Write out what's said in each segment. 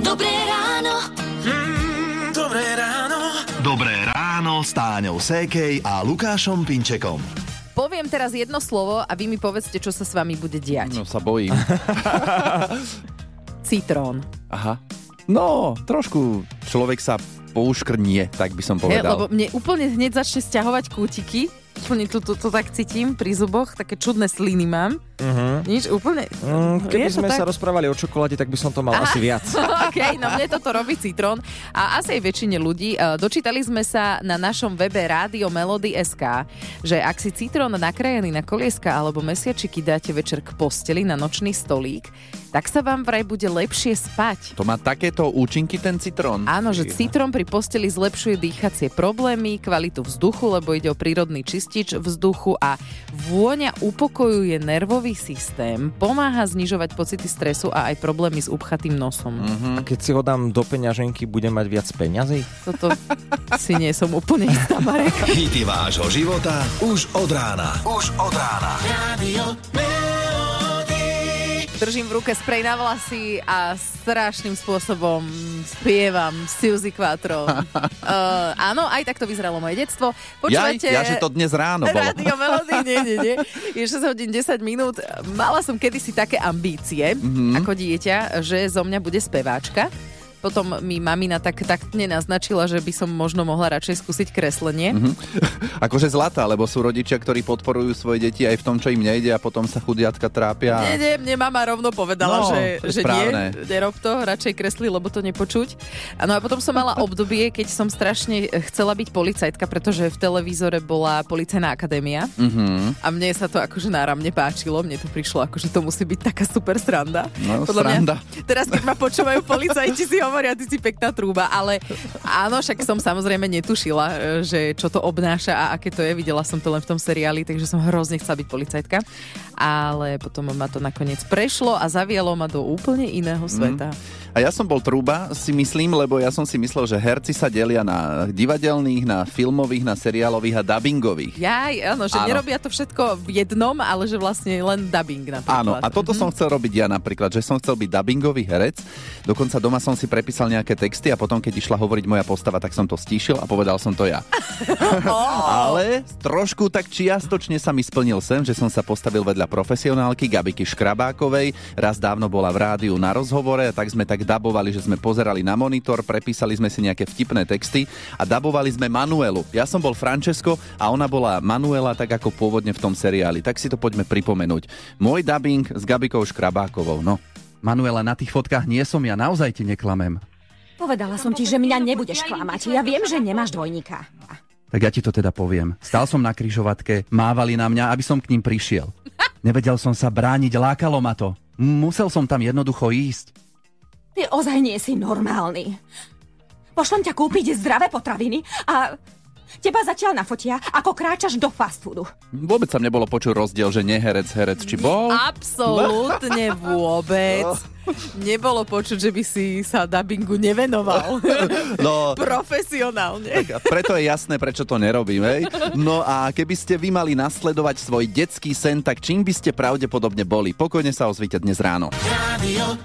Dobré ráno. Mm, dobré ráno. Dobré ráno s Táňou Sékej a Lukášom Pinčekom. Poviem teraz jedno slovo a vy mi povedzte, čo sa s vami bude diať. No sa bojím. Citrón. Aha. No, trošku človek sa pouškrnie, tak by som povedal. lebo mne úplne hneď začne stiahovať kútiky. Úplne to, to, to tak cítim pri zuboch, také čudné sliny mám. Uh-huh. Nič, úplne... Mm, keby sme tak? sa rozprávali o čokoláde, tak by som to mal Aha. asi viac. OK, no mne toto robí citrón a asi aj väčšine ľudí. E, Dočítali sme sa na našom webe Rádio Melody.sk, že ak si citrón nakrájený na kolieska alebo mesiačiky dáte večer k posteli na nočný stolík, tak sa vám vraj bude lepšie spať. To má takéto účinky ten citrón? Áno, že citrón pri posteli zlepšuje dýchacie problémy, kvalitu vzduchu, lebo ide o prírodný čistič vzduchu a vôňa upokojuje nervový systém, pomáha znižovať pocity stresu a aj problémy s upchatým nosom. Mhm. A keď si ho dám do peňaženky, budem mať viac peňazí? Toto si nie som úplne istá, Marek. Hity vášho života už od rána. Už od rána. Radio. Držím v ruke sprej na vlasy a strašným spôsobom spievam Suzy Quattro. uh, áno, aj takto vyzeralo moje detstvo. Ja, Počúvate... ja, že to dnes ráno bolo. Rádio Melody, nie, nie, nie. Je 6 hodín 10 minút. Mala som kedysi také ambície, Mhm. mm-hmm. ako dieťa, že zo mňa bude speváčka. Potom mi mamina tak, tak nenaznačila, že by som možno mohla radšej skúsiť kreslenie. Mhm. Akože zlatá, lebo sú rodičia, ktorí podporujú svoje deti aj v tom, čo im nejde a potom sa chudiatka trápia. Nie, nie, mne mama rovno povedala, No, že, že nie, nerob to, radšej kresli, lebo to nepočuť. No a potom som mala obdobie, keď som strašne chcela byť policajtka, pretože v televízore bola policajná akadémia Mhm. a mne sa to akože náramne páčilo, mne to prišlo akože to musí byť taká super sranda. No, Podľa sranda. Mňa, teraz keď ma počúvajú policajti si hovoria, ty si pekná trúba, ale áno, však som samozrejme netušila, e, že čo to obnáša a aké to je. Videla som to len v tom seriáli, takže som hrozne chcela byť policajtka. Ale potom ma to nakoniec prešlo a zavialo ma do úplne iného sveta. A ja som bol trúba, si myslím, lebo ja som si myslel, že herci sa delia na divadelných, na filmových, na seriálových a dubbingových. Jaj, áno, že Áno. nerobia to všetko v jednom, ale že vlastne len dubbing napríklad. Áno, a toto Mhm. som chcel robiť ja napríklad, že som chcel byť dubbingový herec. Dokonca doma som si prepísal nejaké texty a potom, keď išla hovoriť moja postava, tak som to stíšil a povedal som to ja. Ale trošku tak čiastočne sa mi splnil sen, že som sa postavil vedľa profesionálky Gabiky Škrabákovej. Raz dávno bola v rádiu na rozhovore, tak sme tak dabovali, že sme pozerali na monitor, prepísali sme si nejaké vtipné texty a dabovali sme Manuelu. Ja som bol Francesco a ona bola Manuela tak ako pôvodne v tom seriáli. Tak si to poďme pripomenúť. Môj dubbing s Gabikou Škrabákovou, no. Manuela, na tých fotkách nie som ja, naozaj ti neklamem. Povedala som ti, že mňa nebudeš klamať. Ja viem, že nemáš dvojníka. Tak ja ti to teda poviem. Stál som na kryžovatke, mávali na mňa, aby som k ním prišiel. Nevedel som sa brániť, lákalo ma to. Musel som tam jednoducho ísť. Ty ozaj nie si normálny. Pošlem ťa kúpiť zdravé potraviny a teba zatiaľ nafotia, ako kráčaš do fast foodu. Vôbec sa nebolo počuť rozdiel, že neherec, herec, či bol. Absolútne vôbec. Nebolo počuť, že by si sa dubbingu nevenoval. No, Profesionálne. tak a preto je jasné, prečo to nerobím, hej? No a keby ste vy mali nasledovať svoj detský sen, tak čím by ste pravdepodobne boli? Pokojne sa ozvite dnes ráno. Radio.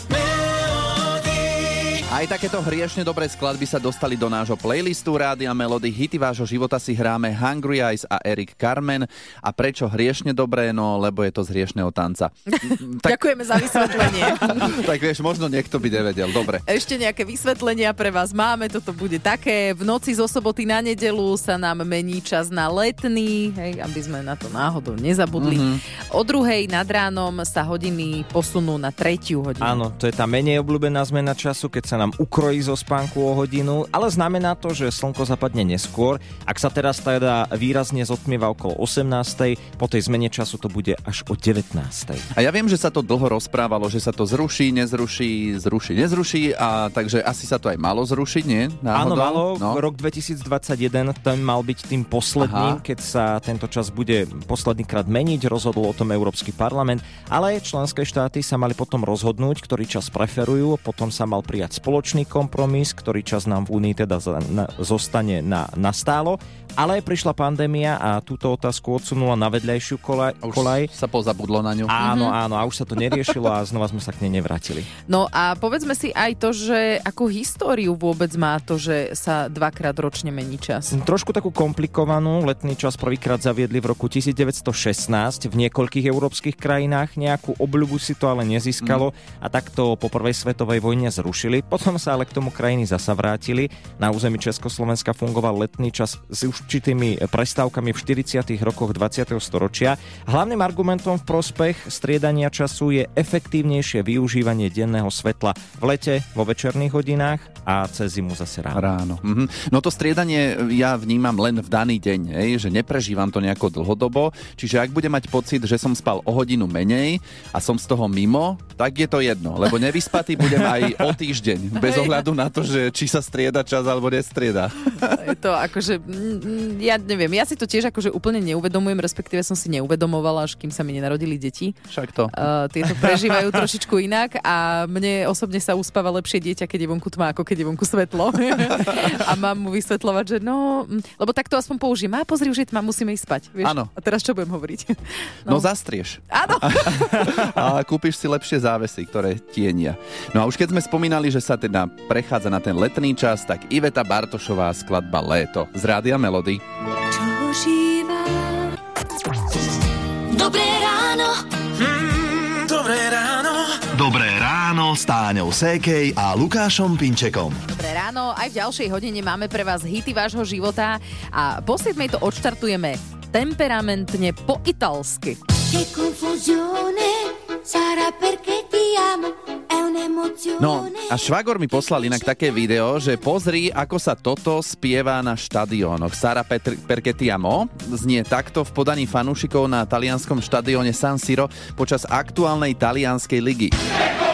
Aj takéto hriešne dobré skladby sa dostali do nášho playlistu Rádia Melody. Hity vášho života si hráme Hungry Eyes a Eric Carmen. A prečo hriešne dobré? No, lebo je to z hriešného tanca. tak, Ďakujeme za vysvetlenie. tak vieš, možno niekto by nevedel. Dobre. Ešte nejaké vysvetlenia pre vás máme, toto bude také. V noci zo soboty na nedelu sa nám mení čas na letný, hej, aby sme na to náhodou nezabudli. Mhm. O druhej nad ránom sa hodiny posunú na tretiu hodinu. Áno, to je tá menej obľúbená zmena času, keď sa nám ukrojí zo spánku o hodinu, ale znamená to, že slnko zapadne neskôr. Ak sa teraz teda výrazne zotmieva okolo 18. po tej zmene času to bude až o 19. A ja viem, že sa to dlho rozprávalo, že sa to zruší, nezruší, zruší, nezruší a takže asi sa to aj malo zrušiť, nie? Áno, Náhodou? malo. No. Rok 2021 ten mal byť tým posledným, Aha. keď sa tento čas bude poslednýkrát meniť. Rozhodol o tom Európsky parlament, ale členské štáty sa mali potom rozhodnúť, ktorý čas preferujú. Potom sa mal prijať spoločný spoločný kompromis, ktorý čas nám v Únii teda zostane na, nastálo. Ale prišla pandémia a túto otázku odsunula na vedľajšiu kolaj. A už kolaj. sa pozabudlo na ňu. Áno, áno, a už sa to neriešilo a znova sme sa k nej nevrátili. No a povedzme si aj to, že akú históriu vôbec má to, že sa dvakrát ročne mení čas. Trošku takú komplikovanú. Letný čas prvýkrát zaviedli v roku 1916 v niekoľkých európskych krajinách. Nejakú obľubu si to ale nezískalo a takto po prvej svetovej vojne zrušili. Potom sa ale k tomu krajiny zasa vrátili. Na území Československa fungoval letný čas s určitými prestávkami v 40. rokoch 20. storočia. Hlavným argumentom v prospech striedania času je efektívnejšie využívanie denného svetla v lete, vo večerných hodinách a cez zimu zase ráno. Ráno. Mhm. No to striedanie ja vnímam len v daný deň, hej, že neprežívam to nejako dlhodobo, čiže ak budem mať pocit, že som spal o hodinu menej a som z toho mimo, tak je to jedno, lebo nevyspatý budem aj o týždeň, bez ohľadu na to, že či sa strieda čas alebo nestrieda. Je to akože, ja neviem, ja si to tiež akože úplne neuvedomujem, respektíve som si neuvedomovala, až kým sa mi nenarodili deti. Však to. Uh, tieto prežívajú trošičku inak a mne osobne sa uspáva lepšie dieťa, keď je vonku tma, ako keď je vonku svetlo. a mám mu vysvetľovať, že no, lebo takto aspoň použijem. A pozri, už je tma, musíme ísť spať. Vieš? Áno. A teraz čo budem hovoriť? No, no zastrieš. Áno. a kúpiš si lepšie závesy, ktoré tienia. No a už keď sme spomínali, že sa teda prechádza na ten letný čas, tak Iveta Bartošová skladba Léto z Rádia Melody. Dobré ráno. Mm, dobré ráno. Dobré ráno s Táňou Sékej a Lukášom Pinčekom. Dobré ráno, aj v ďalšej hodine máme pre vás hity vášho života a po 7 to odštartujeme temperamentne po italsky. No a švagor mi poslal inak také video, že pozri, ako sa toto spieva na štadiónoch. Sara Petr- Perketiamo znie takto v podaní fanúšikov na talianskom štadióne San Siro počas aktuálnej talianskej ligy. No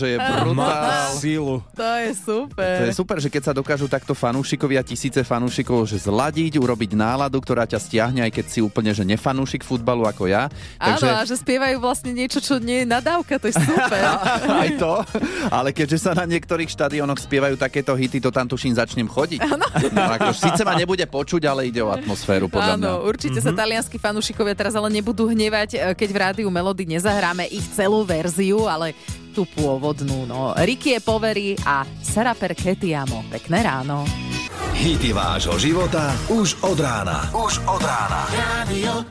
akože je brutál. Sílu. To je super. To je super, že keď sa dokážu takto fanúšikovia, tisíce fanúšikov, že zladiť, urobiť náladu, ktorá ťa stiahne, aj keď si úplne, že nefanúšik futbalu ako ja. Áno, a že spievajú vlastne niečo, čo nie je nadávka, to je super. aj to, ale keďže sa na niektorých štadiónoch spievajú takéto hity, to tam tuším začnem chodiť. No, ako, síce ma nebude počuť, ale ide o atmosféru, podľa mňa. Áno, určite sa talianskí fanúšikovia teraz ale nebudú hnevať, e, keď v rádiu Melody nezahráme ich celú verziu, ale tú pôvodnú. No. Ricky je poverí a Sara Perketiamo. Pekné ráno. Hity vášho života už od rána. Už od rána. Radio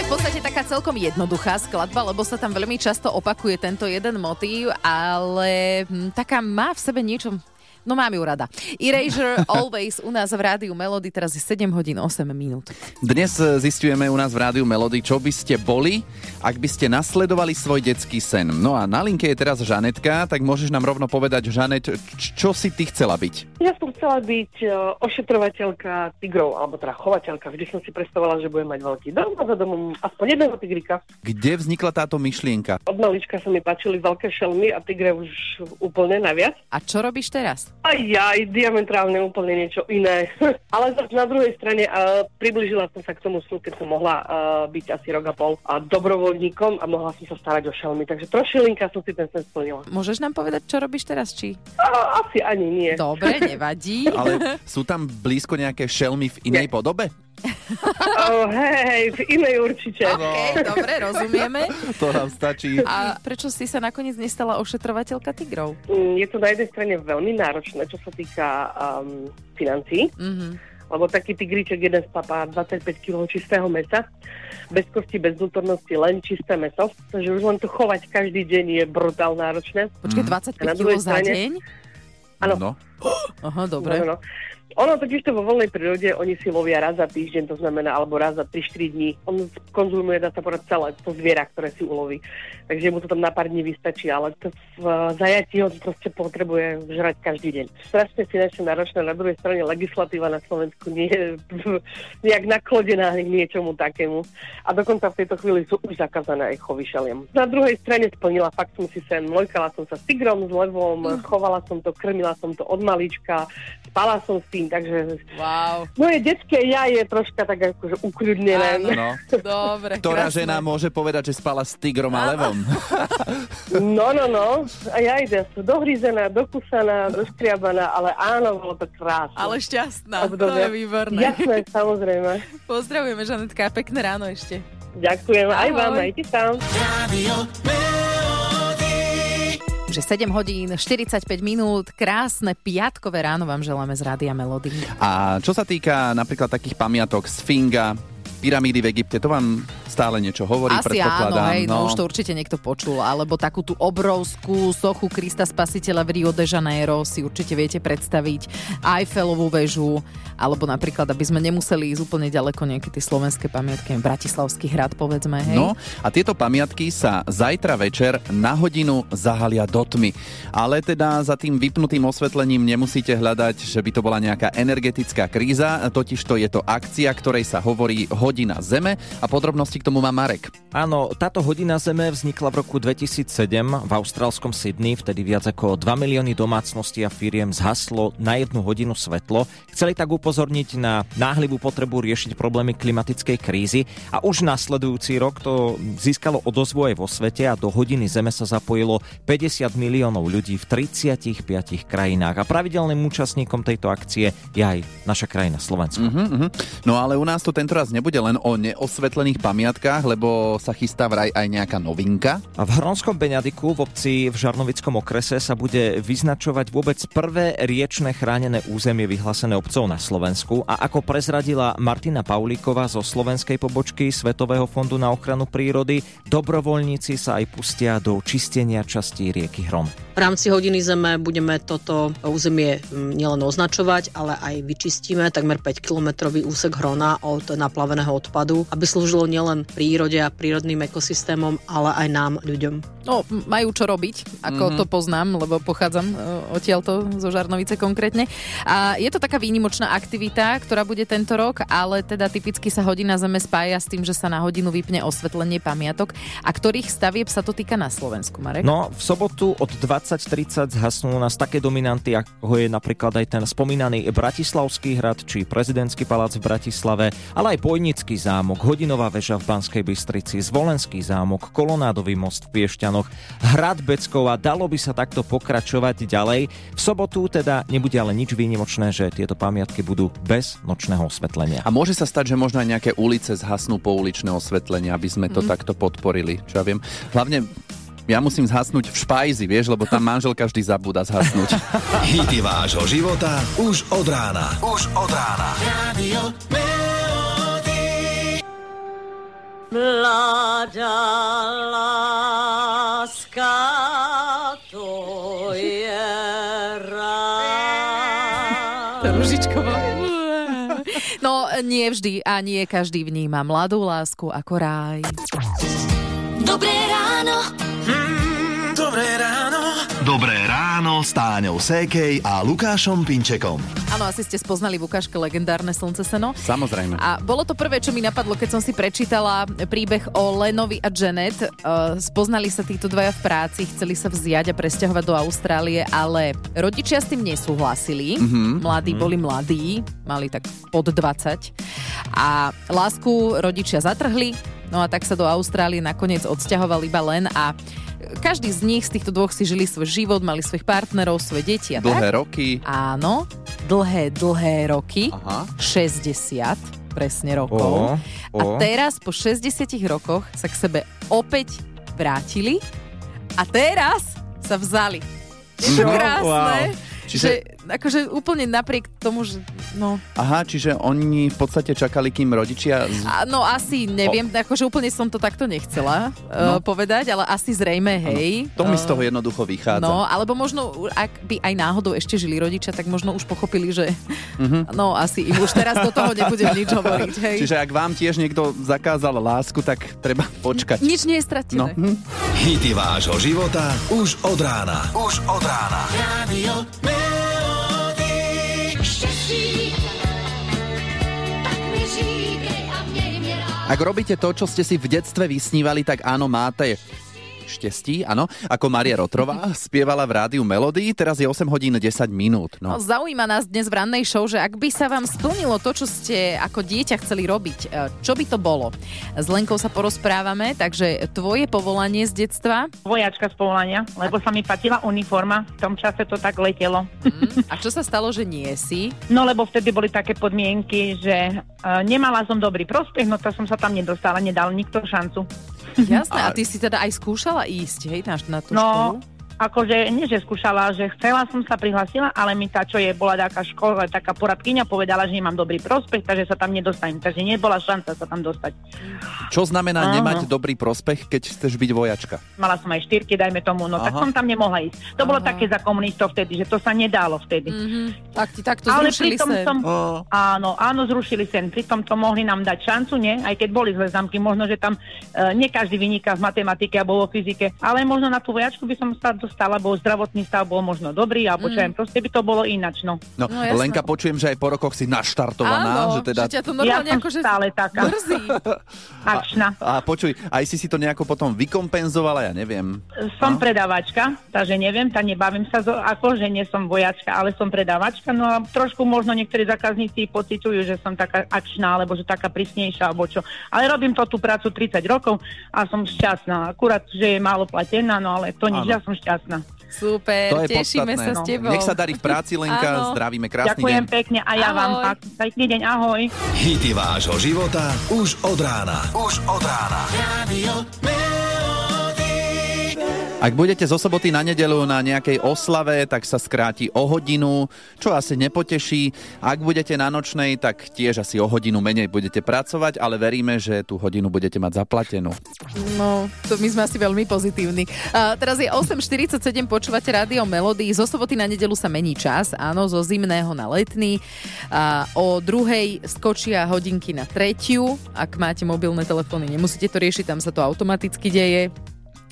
v podstate taká celkom jednoduchá skladba, lebo sa tam veľmi často opakuje tento jeden motív, ale hm, taká má v sebe niečo No mám ju rada. Erasure Always u nás v rádiu Melody, teraz je 7 hodín 8 minút. Dnes e, zistujeme u nás v rádiu Melody, čo by ste boli, ak by ste nasledovali svoj detský sen. No a na linke je teraz Žanetka, tak môžeš nám rovno povedať, Žanet, čo si ty chcela byť? Ja som chcela byť e, ošetrovateľka tigrov, alebo teda chovateľka. Vždy som si predstavovala, že budem mať veľký dom a za domom aspoň jedného tigrika. Kde vznikla táto myšlienka? Od malička sa mi páčili veľké šelmy a tigre už úplne naviac. A čo robíš teraz? Aj aj diametrálne úplne niečo iné. Ale zase na druhej strane uh, približila som sa k tomu snu, keď som mohla uh, byť asi rok a pol a dobrovoľníkom a mohla som sa starať o šelmy. Takže trošilinka som si ten sen splnila. Môžeš nám povedať, čo robíš teraz, či? Uh, asi ani nie. Dobre, nevadí. Ale sú tam blízko nejaké šelmy v inej podobe? Uh, hej, v inej určite. OK, dobre, rozumieme. To nám stačí. A prečo si sa nakoniec nestala ošetrovateľka tigrov? Mm, Je to na jednej strane veľmi náročné, čo sa týka um, financií. Mhm. lebo taký tigriček jeden spapá 25 kg čistého mesa, bez kosti, bez vnútornosti, len čisté meso. Takže už len to chovať každý deň je brutál náročné. Počkej, Mhm. 25 A na kg za deň? Áno. No. Aha, dobre. No, no, no. Ono totiž to vo voľnej prírode, oni si lovia raz za týždeň, to znamená, alebo raz za 3-4 dní. On konzumuje, dá sa povedať, celé to zviera, ktoré si uloví. Takže mu to tam na pár dní vystačí, ale to v zajatí on proste potrebuje žrať každý deň. Strašne finančne náročné, na druhej strane legislatíva na Slovensku nie je nejak naklodená k niečomu takému. A dokonca v tejto chvíli sú už zakázané aj chovy šaliem. Na druhej strane splnila, fakt som si sen, mlojkala som sa s tigrom, s levom, chovala som to, krmila som to od malička, spala som s tým, takže Wow. moje detské ja je troška tak akože ukľudnené. Áno. No. Dobre, Ktorá krásne. žena môže povedať, že spala s tigrom a levom? No, no, no. A ja ide dohryzená, dokusaná, doškriabaná, ale áno, bolo to krásne. Ale šťastná, to Obdobie. je výborné. Jasné, samozrejme. Pozdravujeme, Žanetka, pekné ráno ešte. Ďakujem aj Ahoj. vám, majte sa. Radio Melody. Že 7 hodín, 45 minút, krásne piatkové ráno vám želáme z Rádia Melody. A čo sa týka napríklad takých pamiatok Sfinga, pyramídy v Egypte, to vám stále niečo hovorí, Asi áno, predpokladám. hej, no. už to určite niekto počul. Alebo takú tú obrovskú sochu Krista Spasiteľa v Rio de Janeiro si určite viete predstaviť. Eiffelovú väžu, alebo napríklad, aby sme nemuseli ísť úplne ďaleko nejaké tie slovenské pamiatky, Bratislavský hrad, povedzme, hej. No a tieto pamiatky sa zajtra večer na hodinu zahalia do tmy. Ale teda za tým vypnutým osvetlením nemusíte hľadať, že by to bola nejaká energetická kríza, totiž to je to akcia, ktorej sa hovorí Hodina Zeme a podrobnosti k tomu má Marek. Áno, táto hodina Zeme vznikla v roku 2007 v austrálskom Sydney, vtedy viac ako 2 milióny domácností a firiem zhaslo na jednu hodinu svetlo. Chceli tak upozorniť na náhlivú potrebu riešiť problémy klimatickej krízy a už nasledujúci rok to získalo odozvu aj vo svete a do hodiny Zeme sa zapojilo 50 miliónov ľudí v 35 krajinách a pravidelným účastníkom tejto akcie je aj naša krajina Slovensko. Mhm, mhm. No ale u nás to tentoraz nebude len o neosvetlených pamiatkách, lebo sa chystá vraj aj nejaká novinka. A v Hronskom Beňadiku v obci v Žarnovickom okrese sa bude vyznačovať vôbec prvé riečne chránené územie vyhlásené obcov na Slovensku a ako prezradila Martina Paulíková zo slovenskej pobočky Svetového fondu na ochranu prírody, dobrovoľníci sa aj pustia do čistenia častí rieky Hron. V rámci hodiny zeme budeme toto územie mm, nielen označovať, ale aj vyčistíme takmer 5-kilometrový úsek hrona od naplaveného odpadu, aby slúžilo nielen prírode a prírodným ekosystémom, ale aj nám, ľuďom. No, majú čo robiť, ako mm-hmm. to poznám, lebo pochádzam e, odtiaľto zo Žarnovice konkrétne. A je to taká výnimočná aktivita, ktorá bude tento rok, ale teda typicky sa hodina Zeme spája s tým, že sa na hodinu vypne osvetlenie pamiatok. A ktorých stavieb sa to týka na Slovensku, Marek? No, v sobotu od 20.30 zhasnú nás také dominanty, ako je napríklad aj ten spomínaný Bratislavský hrad či prezidentský palác v Bratislave, ale aj Bojnický zámok, Hodinová väža v Banskej Bystrici, Zvolenský zámok, Kolonádový most v Piešťanoch, Hrad Beckov a dalo by sa takto pokračovať ďalej. V sobotu teda nebude ale nič výnimočné, že tieto pamiatky budú bez nočného osvetlenia. A môže sa stať, že možno aj nejaké ulice zhasnú pouličné osvetlenie, aby sme to mm. takto podporili. Čo ja viem. Hlavne ja musím zhasnúť v špajzi, vieš, lebo tam manželka vždy zabúda zhasnúť. Hity vášho života už od rána. Už od rána. Radio. Mladá láska, to je rád. Ružičková. No, nie vždy a nie každý vníma mladú lásku ako ráj. Dobré ráno. Ráno s Táňou Sékej a Lukášom Pinčekom. Áno, asi ste spoznali v ukážke legendárne Slnce seno. Samozrejme. A bolo to prvé, čo mi napadlo, keď som si prečítala príbeh o Lenovi a Janet. Uh, spoznali sa títo dvaja v práci, chceli sa vziať a presťahovať do Austrálie, ale rodičia s tým nesúhlasili. Mm-hmm. Mladí boli mladí, mali tak pod 20. A lásku rodičia zatrhli, no a tak sa do Austrálie nakoniec odsťahoval iba len a každý z nich, z týchto dvoch si žili svoj život, mali svojich partnerov, svoje deti a tak. Dlhé roky. Áno, dlhé, dlhé roky. Aha. 60 presne rokov. O, A o. teraz po 60 rokoch sa k sebe opäť vrátili a teraz sa vzali. Je to No, krásne. wow. Čiže... Že, akože úplne napriek tomu, že No. Aha, čiže oni v podstate čakali, kým rodičia... Z... A, no asi, neviem, o... akože úplne som to takto nechcela no. uh, povedať, ale asi zrejme, hej. Ano. To mi z toho jednoducho vychádza. No, alebo možno, ak by aj náhodou ešte žili rodičia, tak možno už pochopili, že mm-hmm. no asi im už teraz do toho nebudem nič hovoriť, hej. Čiže ak vám tiež niekto zakázal lásku, tak treba počkať. Nič nie je stratené. No. Hity vášho života už od rána. Už od rána. Radio Ak robíte to, čo ste si v detstve vysnívali, tak áno, máte štestí, áno, ako Maria Rotrová, spievala v rádiu Melody, teraz je 8 hodín 10 minút. No. No, zaujíma nás dnes v rannej show, že ak by sa vám splnilo to, čo ste ako dieťa chceli robiť, e, čo by to bolo? S Lenkou sa porozprávame, takže tvoje povolanie z detstva? Vojačka z povolania, lebo sa mi patila uniforma, v tom čase to tak letelo. Mm, a čo sa stalo, že nie si? No lebo vtedy boli také podmienky, že uh, nemala som dobrý prospech, no to som sa tam nedostala, nedal nikto šancu. Jasné, a ty si teda aj skúšala ísť, hej, na, na tú No, školu? Akože nie, že skúšala, že chcela som sa prihlasila, ale mi tá, čo je, bola taká škola, taká poradkyňa, povedala, že nemám dobrý prospech, takže sa tam nedostanem. Takže nebola šanca sa tam dostať. Čo znamená Áno. nemať dobrý prospech, keď chceš byť vojačka? Mala som aj štyrky, dajme tomu, no tak Aha. som tam nemohla ísť. To bolo také za komunistov vtedy, že to sa nedalo vtedy. Mhm, tak ti takto Ale zrušili sen. som, áno, áno, zrušili sen. Pritom to mohli nám dať šancu, nie? Aj keď boli zle zamky, možno, že tam e, nie každý vyniká v matematike alebo vo fyzike, ale možno na tú vojačku by som sa dostala, bo zdravotný stav bol možno dobrý, alebo čo Mm. mm. proste by to bolo inač, no. No, No. Lenka, počujem, že aj po rokoch si naštartovaná, Áno, že teda... že ťa to Ja normálne som akože stále taká mrzí. akčná. A počuj, aj si si to nejako potom vykompenzovala, ja neviem. Som predávačka, takže neviem, tá nebavím sa, zo, ako, že nie som vojačka, ale som predávačka, no a trošku možno niektorí zákazníci pociťujú, že som taká akčná, alebo že taká prísnejšia, alebo čo. Ale robím to tú prácu 30 rokov a som šťastná. Akurát, že je málo platená, no ale to nič, ja som šťastná. Super, To je tešíme podstatné. sa s tebou. Nech sa darí v práci, Lenka, Áno. zdravíme, krásny Ďakujem deň. pekne a ja Ahoj. vám. Pekný deň, ahoj. Hity vášho života už od rána. Už od rána. Radio Ak budete zo soboty na nedelu na nejakej oslave, tak sa skráti o hodinu, čo asi nepoteší. Ak budete na nočnej, tak tiež asi o hodinu menej budete pracovať, ale veríme, že tú hodinu budete mať zaplatenú. No, to my sme asi veľmi pozitívni. A teraz je 8.47, počúvate rádio Melody. Zo soboty na nedelu sa mení čas, áno, zo zimného na letný. A o druhej skočia hodinky na tretiu. Ak máte mobilné telefóny, nemusíte to riešiť, tam sa to automaticky deje.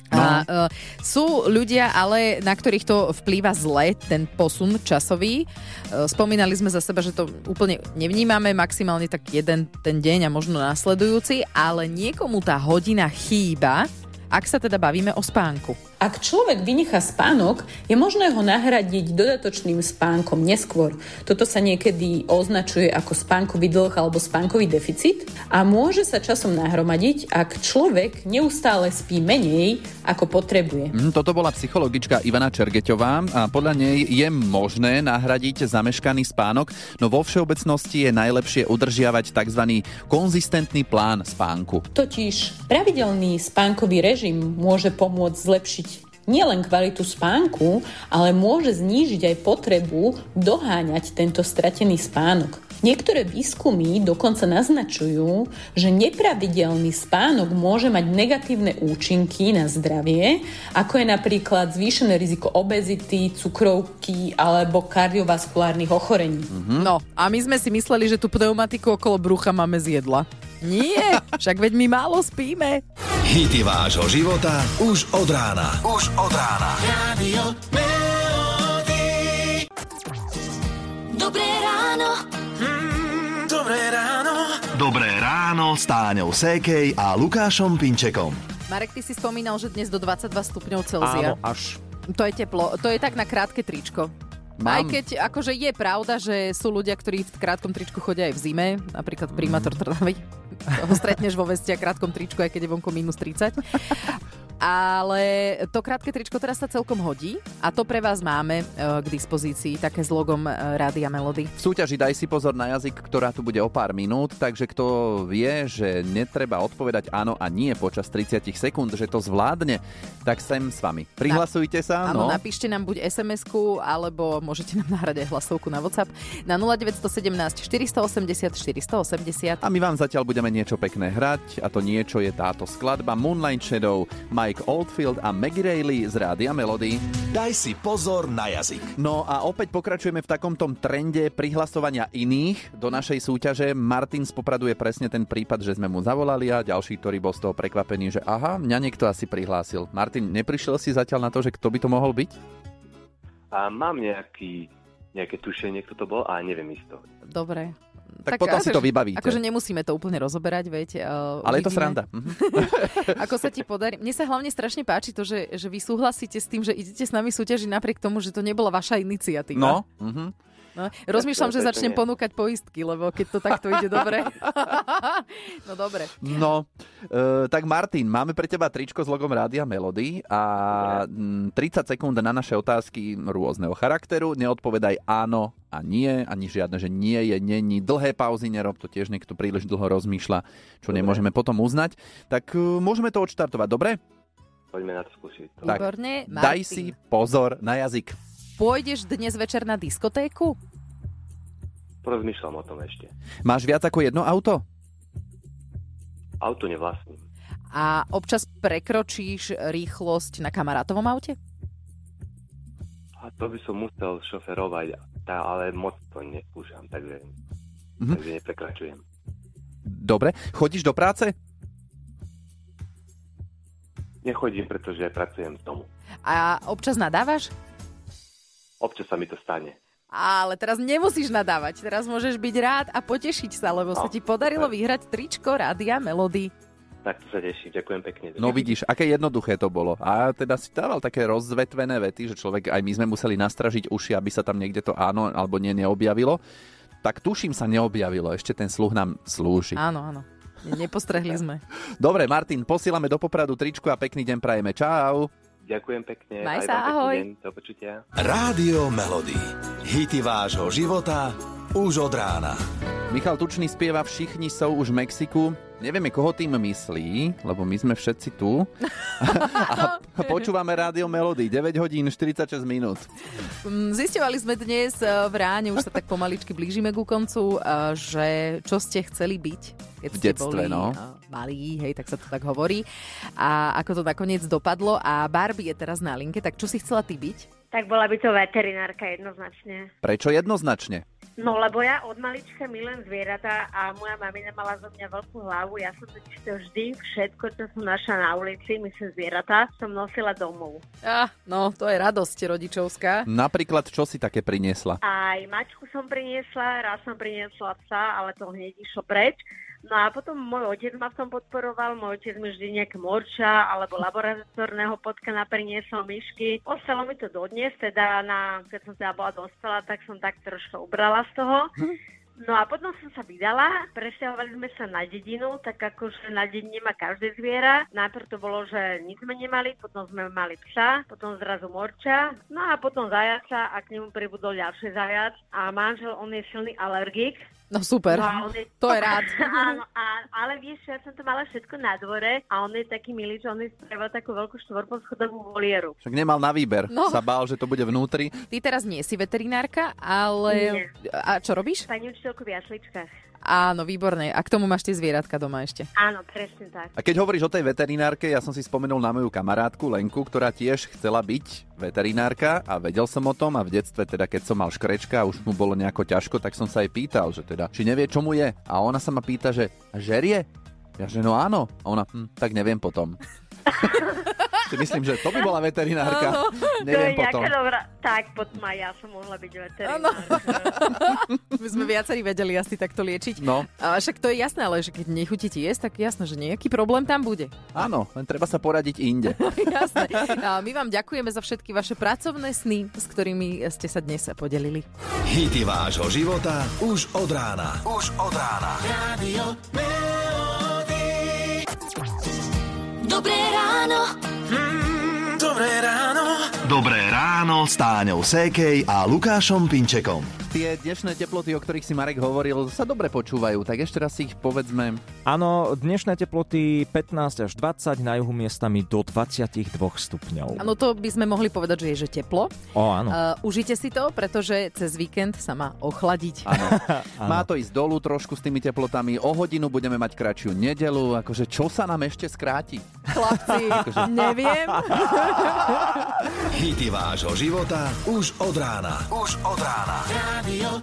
No. A uh, sú ľudia, ale na ktorých to vplýva zle, ten posun časový. Uh, spomínali sme za seba, že to úplne nevnímame, maximálne tak jeden ten deň a možno následujúci, ale niekomu tá hodina chýba, ak sa teda bavíme o spánku. Ak človek vynechá spánok, je možné ho nahradiť dodatočným spánkom neskôr. Toto sa niekedy označuje ako spánkový dlh alebo spánkový deficit a môže sa časom nahromadiť, ak človek neustále spí menej, ako potrebuje. Mm, Toto bola psychologička Ivana Čergeťová a podľa nej je možné nahradiť zameškaný spánok, no vo všeobecnosti je najlepšie udržiavať tzv. konzistentný plán spánku. Totiž pravidelný spánkový režim môže pomôcť zlepšiť nielen kvalitu spánku, ale môže znížiť aj potrebu doháňať tento stratený spánok. Niektoré výskumy dokonca naznačujú, že nepravidelný spánok môže mať negatívne účinky na zdravie, ako je napríklad zvýšené riziko obezity, cukrovky alebo kardiovaskulárnych ochorení. Hm? No, a my sme si mysleli, že tú pneumatiku okolo brucha máme z jedla. Nie, však veď my málo spíme. Hity vášho života už od rána. Už od rána. Radio Dobré ráno. Mm, Dobré ráno. Dobré ráno s Táňou Sékej a Lukášom Pinčekom. Marek, ty si spomínal, že dnes do 22 stupňov Celzia. Áno, až. To je teplo. To je tak na krátke tričko. Mám. Aj keď akože je pravda, že sú ľudia, ktorí v krátkom tričku chodia aj v zime, napríklad primátor Trnavy. Ho stretneš vo vesti a krátkom tričku, aj keď je vonku minus 30. ale to krátke tričko teraz sa celkom hodí a to pre vás máme e, k dispozícii, také s logom e, Rádia Melody. V súťaži daj si pozor na jazyk, ktorá tu bude o pár minút, takže kto vie, že netreba odpovedať áno a nie počas 30 sekúnd, že to zvládne, tak sem s vami. Prihlasujte sa. Áno, no. napíšte nám buď SMS-ku, alebo môžete nám nahrať aj hlasovku na WhatsApp na 0917 480 480. A my vám zatiaľ budeme niečo pekné hrať a to niečo je táto skladba Moonlight Shadow, Mike Oldfield a Maggie Reilly z Rádia Melody. Daj si pozor na jazyk. No a opäť pokračujeme v takomto trende prihlasovania iných do našej súťaže. Martin z Popradu je presne ten prípad, že sme mu zavolali a ďalší, ktorý bol z toho prekvapený, že aha, mňa niekto asi prihlásil. Martin, neprišiel si zatiaľ na to, že kto by to mohol byť? A mám nejaký, nejaké tušenie, kto to bol, a neviem isto. Dobre. Tak potom si to vybavíte. Akože nemusíme to úplne rozoberať, veď. Uh, Ale je to uvidíme. sranda. Mhm. Ako sa ti podarí. Mne sa hlavne strašne páči to, že, že vy súhlasíte s tým, že idete s nami súťažiť napriek tomu, že to nebola vaša iniciatíva. No. Mhm. No, rozmýšľam, že začnem ponúkať poistky, lebo keď to takto ide dobre. no dobre. No, e, tak Martin, máme pre teba tričko s logom Rádia Melody a mm, 30 sekúnd na naše otázky rôzneho charakteru. Neodpovedaj áno a nie, ani žiadne, že nie je, není. Dlhé pauzy nerob, to tiež niekto príliš dlho rozmýšľa, čo nemôžeme potom uznať. Tak e, môžeme to odštartovať, dobre? Poďme na to skúsiť. Tak, Výborne. daj si pozor na jazyk. Pôjdeš dnes večer na diskotéku? Porozmýšľam o tom ešte. Máš viac ako jedno auto? Auto nevlastním. A občas prekročíš rýchlosť na kamarátovom aute? A to by som musel šoferovať, tá, ale moc to neskúšam, takže, Mhm. takže neprekračujem. Dobre. Chodíš do práce? Nechodím, pretože pracujem z domu. A občas nadávaš? Občas sa mi to stane. Ale teraz nemusíš nadávať. Teraz môžeš byť rád a potešiť sa, lebo sa No, ti podarilo super. vyhrať tričko Rádia Melody. Tak to sa teším, ďakujem pekne. No vidíš, aké jednoduché to bolo. A teda si dával také rozvetvené vety, že človek, aj my sme museli nastražiť uši, aby sa tam niekde to áno alebo nie neobjavilo. Tak tuším sa neobjavilo, ešte ten sluch nám slúži. Áno, áno. Ne- Nepostrehli sme. Dobre, Martin, posílame do Popradu tričku a pekný deň prajeme. Čau. Ďakujem pekne. Maj aj sa, ahoj. deň. Do počutia. Rádio Melody. Hity vášho života už od rána. Michal Tučný spieva Všichni sú už v Mexiku. Nevieme, koho tým myslí, lebo my sme všetci tu. a počúvame Rádio Melody. 9 hodín 46 minút. Mm, Zisťovali sme dnes eh, v ráne, už sa tak pomaličky blížime ku koncu, eh, že čo ste chceli byť, keď V ste detstve, boli no. eh, malí, hej, tak sa to tak hovorí. A ako to nakoniec dopadlo. A Barbie je teraz na linke, tak čo si chcela ty byť? Tak bola by to veterinárka jednoznačne. Prečo jednoznačne? No lebo ja od malička milujem zvieratá a moja mamina mala zo mňa veľkú hlavu. Ja som totiž to vždy všetko, čo som našla na ulici, myslím zvieratá, som nosila domov. Ah, no, to je radosť rodičovská. Napríklad, čo si také priniesla? Aj mačku som priniesla, raz som priniesla psa, ale to hneď išlo preč. No a potom môj otec ma v tom podporoval, môj otec mi vždy nejaké morča alebo laboratórneho potkana priniesol myšky. Ostalo mi to dodnes, teda na, keď som teda bola dospelá, tak som tak troška ubrala z toho. No a potom som sa vydala, presťahovali sme sa na dedinu, tak akože na dedine má každé zviera. Najprv to bolo, že nič sme nemali, potom sme mali psa, potom zrazu morča, no a potom zajaca a k nemu pribudol ďalší zajac. A manžel, on je silný alergik, No super, No je... to je rád. Áno, a, ale vieš, ja som to mala všetko na dvore a on je taký milý, že on je spravil takú veľkú štvorposchodovú volieru. Však nemal na výber. No. Sa bál, že to bude vnútri. Ty teraz nie si veterinárka, ale... A čo robíš? Pani učiteľku v jasličkách. Áno, výborné. A k tomu máš tie zvieratka doma ešte. Áno, presne tak. A keď hovoríš o tej veterinárke, ja som si spomenul na moju kamarátku Lenku, ktorá tiež chcela byť veterinárka a vedel som o tom a v detstve, teda keď som mal škrečka a už mu bolo nejako ťažko, tak som sa jej pýtal, že teda, či nevie, čo mu je. A ona sa ma pýta, že žerie? Ja, že no áno. A ona, hm, tak neviem potom. si myslím, že to by bola veterinárka. Áno. Neviem to je potom. dobrá. Tak, potom aj ja som mohla byť veterinárka. My sme viacerí vedeli asi takto liečiť. No. A však to je jasné, ale že keď nechutí ti jesť, tak jasné, že nejaký problém tam bude. Áno, len treba sa poradiť inde. Jasné. A my vám ďakujeme za všetky vaše pracovné sny, s ktorými ste sa dnes podelili. Hity vášho života už od rána. Už od rána. Dobré ráno Dobré ráno. Dobré ráno s Táňou Sékej a Lukášom Pinčekom. Tie dnešné teploty, o ktorých si Marek hovoril, sa dobre počúvajú, tak ešte raz si ich povedzme. Áno, dnešné teploty 15 až 20, na juhu miestami do 22 stupňov. Áno, to by sme mohli povedať, že je že teplo. O, áno. Uh, užite si to, pretože cez víkend sa má ochladiť. Áno. Má to ísť dolu trošku s tými teplotami. O hodinu budeme mať kratšiu nedelu. Akože čo sa nám ešte skráti? Chlapci, Akože- neviem. Hity vášho života už od rána. Už od rána. Radio